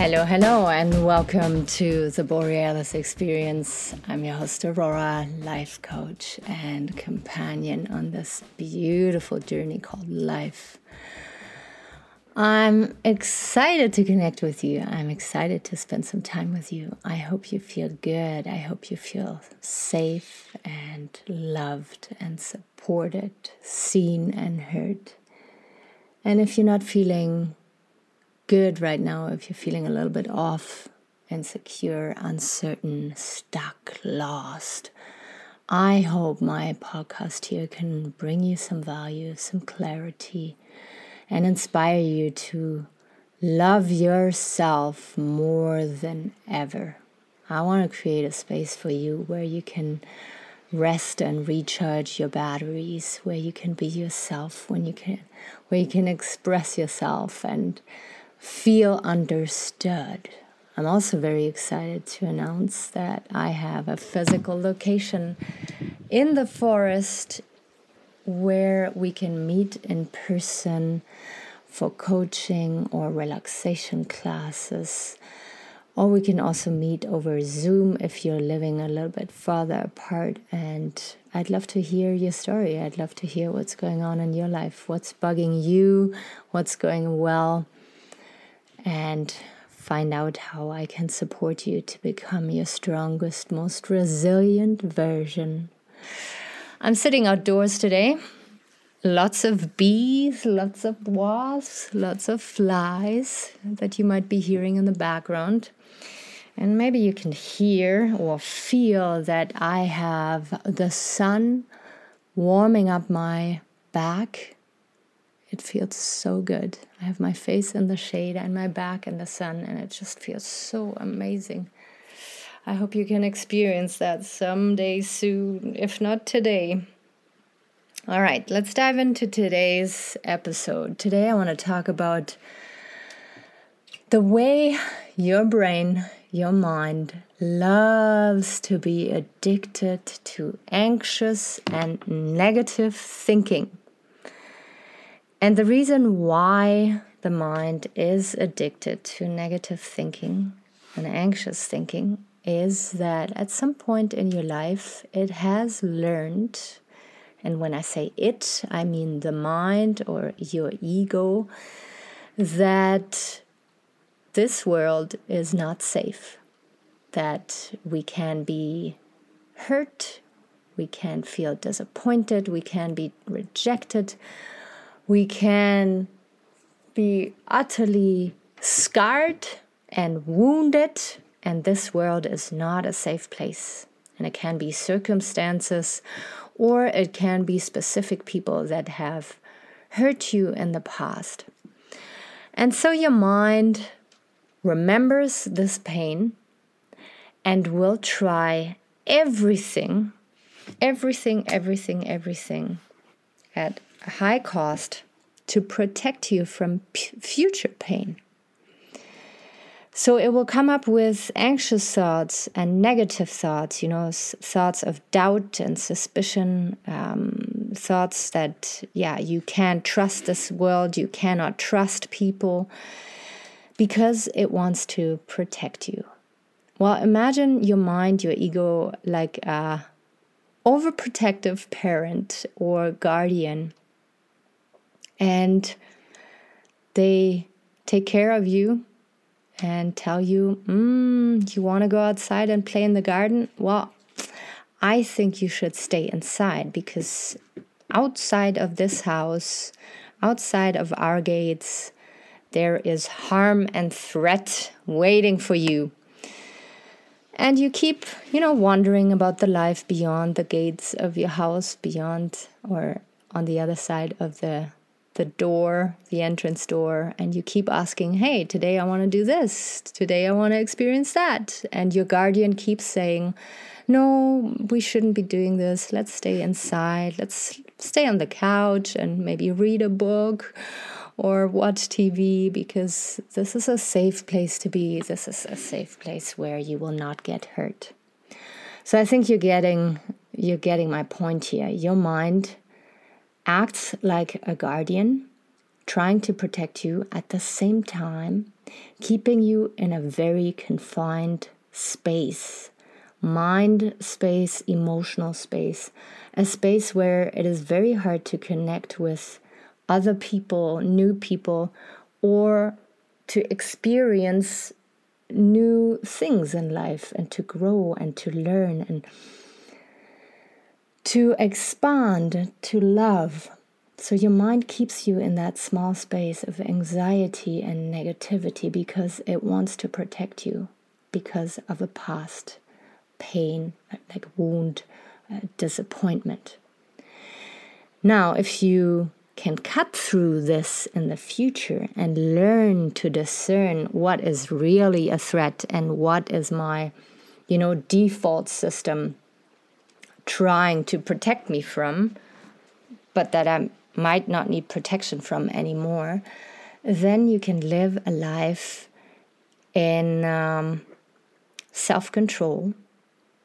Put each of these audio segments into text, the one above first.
Hello, hello, and welcome to the Borealis Experience. I'm your host, Aurora, life coach and companion on this beautiful journey called life. I'm excited to connect with you. I'm excited to spend some time with you. I hope you feel good. I hope you feel safe and loved and supported, seen and heard. And if you're not feeling good right now, if you're feeling a little bit off, insecure, uncertain, stuck, lost, I hope my podcast here can bring you some value, some clarity, and inspire you to love yourself more than ever. I want to create a space for you where you can rest and recharge your batteries, where you can be yourself, when you can where you can express yourself and feel understood. I'm also very excited to announce that I have a physical location in the forest where we can meet in person for coaching or relaxation classes. Or we can also meet over Zoom if you're living a little bit farther apart. And I'd love to hear your story. I'd love to hear what's going on in your life, what's bugging you, what's going well and find out how I can support you to become your strongest, most resilient version. I'm sitting outdoors today. Lots of bees, lots of wasps, lots of flies that you might be hearing in the background. And maybe you can hear or feel that I have the sun warming up my back it feels so good. I have my face in the shade and my back in the sun, and it just feels so amazing. I hope you can experience that someday soon, if not today. All right, let's dive into today's episode. Today, I want to talk about the way your brain, your mind, loves to be addicted to anxious and negative thinking. And the reason why the mind is addicted to negative thinking and anxious thinking is that at some point in your life it has learned, and when I say it, I mean the mind or your ego, that this world is not safe, that we can be hurt, we can feel disappointed, we can be rejected we can be utterly scarred and wounded, and this world is not a safe place. And it can be circumstances or it can be specific people that have hurt you in the past. And so your mind remembers this pain and will try everything, everything, everything, everything at high cost to protect you from future pain. So it will come up with anxious thoughts and negative thoughts, you know, thoughts of doubt and suspicion, um, thoughts that, yeah, you can't trust this world, you cannot trust people, because it wants to protect you. Well, imagine your mind, your ego, like a overprotective parent or guardian and they take care of you and tell you, mm, you want to go outside and play in the garden? Well, I think you should stay inside because outside of this house, outside of our gates, there is harm and threat waiting for you. And you keep, you know, wondering about the life beyond the gates of your house, beyond or on the other side of the the door, the entrance door, and you keep asking, Hey, today I want to do this. Today I want to experience that. And your guardian keeps saying, No, we shouldn't be doing this. Let's stay inside. Let's stay on the couch and maybe read a book or watch TV because this is a safe place to be. This is a safe place where you will not get hurt. So I think you're getting you're getting my point here. Your mind acts like a guardian, trying to protect you at the same time, keeping you in a very confined space mind space, emotional space, a space where it is very hard to connect with other people, new people, or to experience new things in life and to grow and to learn and to expand, to love. So your mind keeps you in that small space of anxiety and negativity because it wants to protect you because of a past pain, like wound, uh, disappointment. Now, if you can cut through this in the future and learn to discern what is really a threat and what is my, you know, default system trying to protect me from, but that I might not need protection from anymore, then you can live a life in um, self control,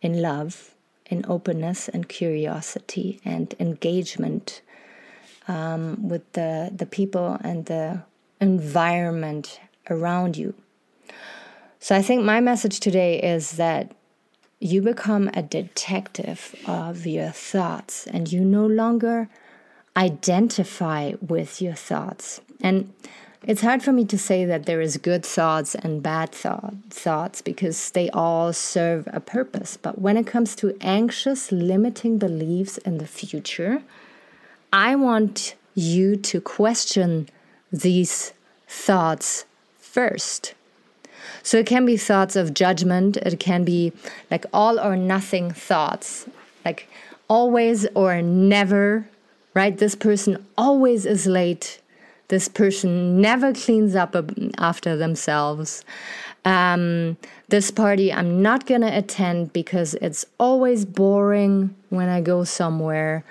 in love, in openness and curiosity and engagement um, with the, the people and the environment around you. So I think my message today is that you become a detective of your thoughts and you no longer identify with your thoughts. And it's hard for me to say that there is good thoughts and bad thought, thoughts because they all serve a purpose. But when it comes to anxious, limiting beliefs in the future, I want you to question these thoughts first. So it can be thoughts of judgment, it can be like all or nothing thoughts, like always or never, right? This person always is late this person never cleans up after themselves. Um, this party I'm not going to attend because it's always boring when I go somewhere.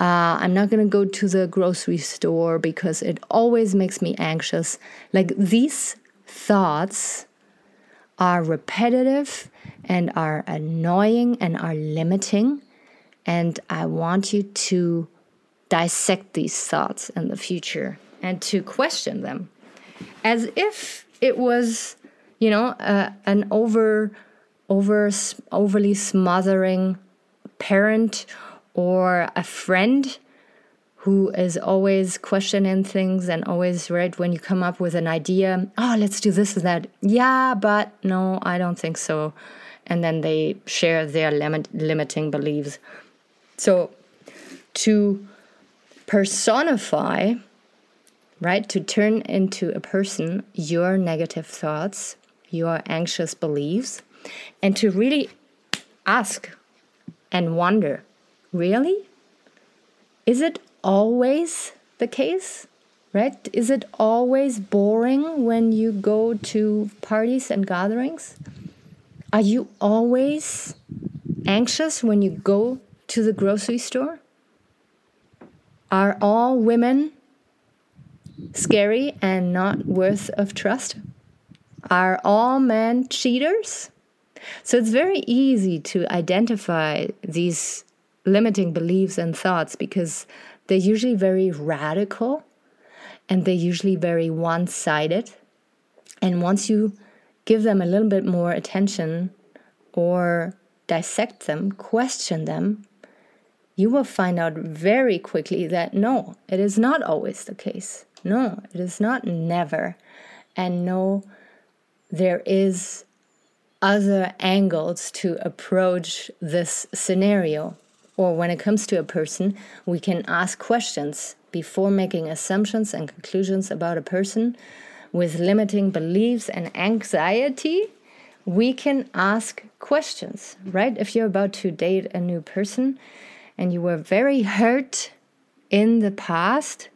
Uh, I'm not going to go to the grocery store because it always makes me anxious. Like these thoughts are repetitive and are annoying and are limiting. And I want you to dissect these thoughts in the future and to question them as if it was, you know, uh, an over, over, overly smothering parent or a friend who is always questioning things and always right when you come up with an idea oh let's do this and that yeah but no i don't think so and then they share their limit, limiting beliefs so to personify right? To turn into a person your negative thoughts, your anxious beliefs, and to really ask and wonder really? Is it always the case? Right? Is it always boring when you go to parties and gatherings? Are you always anxious when you go to the grocery store? Are all women scary and not worth of trust? Are all men cheaters? So it's very easy to identify these limiting beliefs and thoughts because they're usually very radical and they're usually very one sided. And once you give them a little bit more attention or dissect them, question them, you will find out very quickly that no, it is not always the case. No, it is not never. And no, there is other angles to approach this scenario. Or when it comes to a person, we can ask questions before making assumptions and conclusions about a person with limiting beliefs and anxiety. We can ask questions, right? If you're about to date a new person and you were very hurt in the past,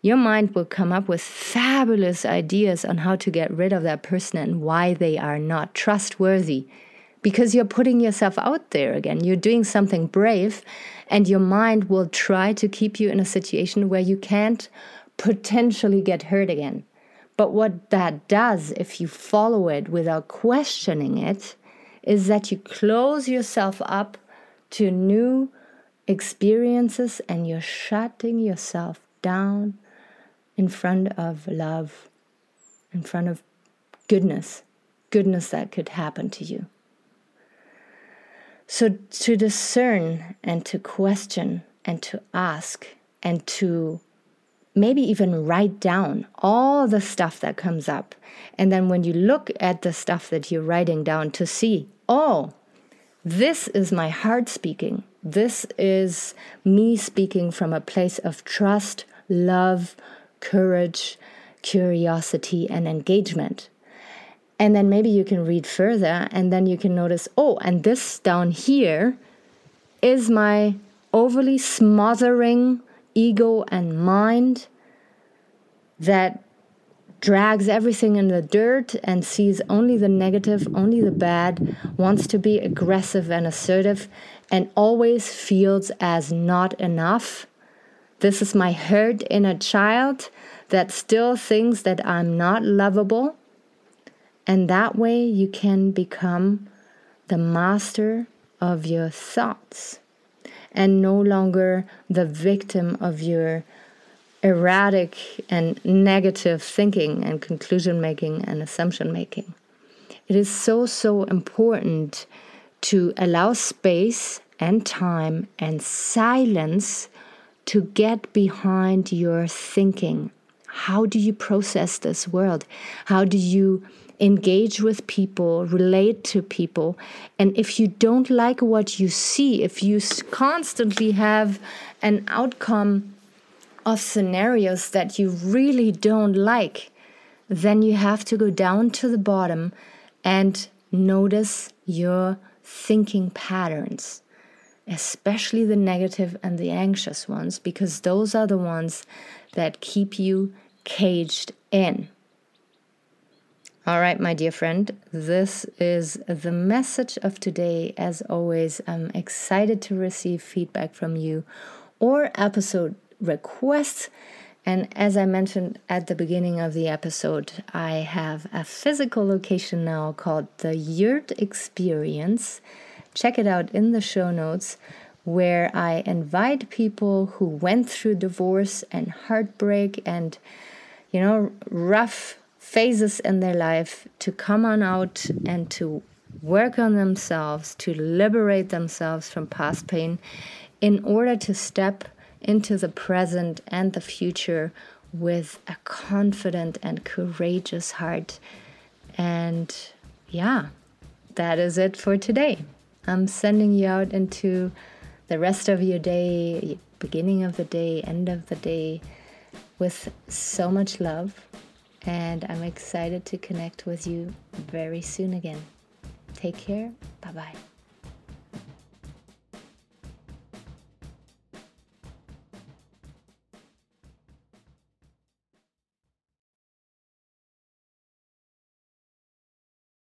your mind will come up with fabulous ideas on how to get rid of that person and why they are not trustworthy. Because you're putting yourself out there again. You're doing something brave, and your mind will try to keep you in a situation where you can't potentially get hurt again. But what that does, if you follow it without questioning it, is that you close yourself up to new experiences and you're shutting yourself down in front of love, in front of goodness, goodness that could happen to you. So to discern and to question and to ask and to maybe even write down all the stuff that comes up. And then when you look at the stuff that you're writing down to see, oh, this is my heart speaking. This is me speaking from a place of trust, love, courage, curiosity, and engagement. And then maybe you can read further and then you can notice, oh, and this down here is my overly smothering ego and mind that drags everything in the dirt and sees only the negative, only the bad, wants to be aggressive and assertive, and always feels as not enough. This is my hurt inner child that still thinks that I'm not lovable. And that way you can become the master of your thoughts and no longer the victim of your erratic and negative thinking and conclusion making and assumption making. It is so, so important to allow space and time and silence to get behind your thinking. How do you process this world? How do you engage with people, relate to people? And if you don't like what you see, if you constantly have an outcome of scenarios that you really don't like, then you have to go down to the bottom and notice your thinking patterns, especially the negative and the anxious ones, because those are the ones that keep you caged in. All right, my dear friend, this is the message of today. As always, I'm excited to receive feedback from you or episode requests. And as I mentioned at the beginning of the episode, I have a physical location now called the Yurt Experience. Check it out in the show notes, where I invite people who went through divorce and heartbreak and, you know, rough phases in their life to come on out and to work on themselves, to liberate themselves from past pain in order to step into the present and the future with a confident and courageous heart. And yeah, that is it for today. I'm sending you out into the rest of your day, beginning of the day, end of the day, with so much love. And I'm excited to connect with you very soon again. Take care. Bye bye.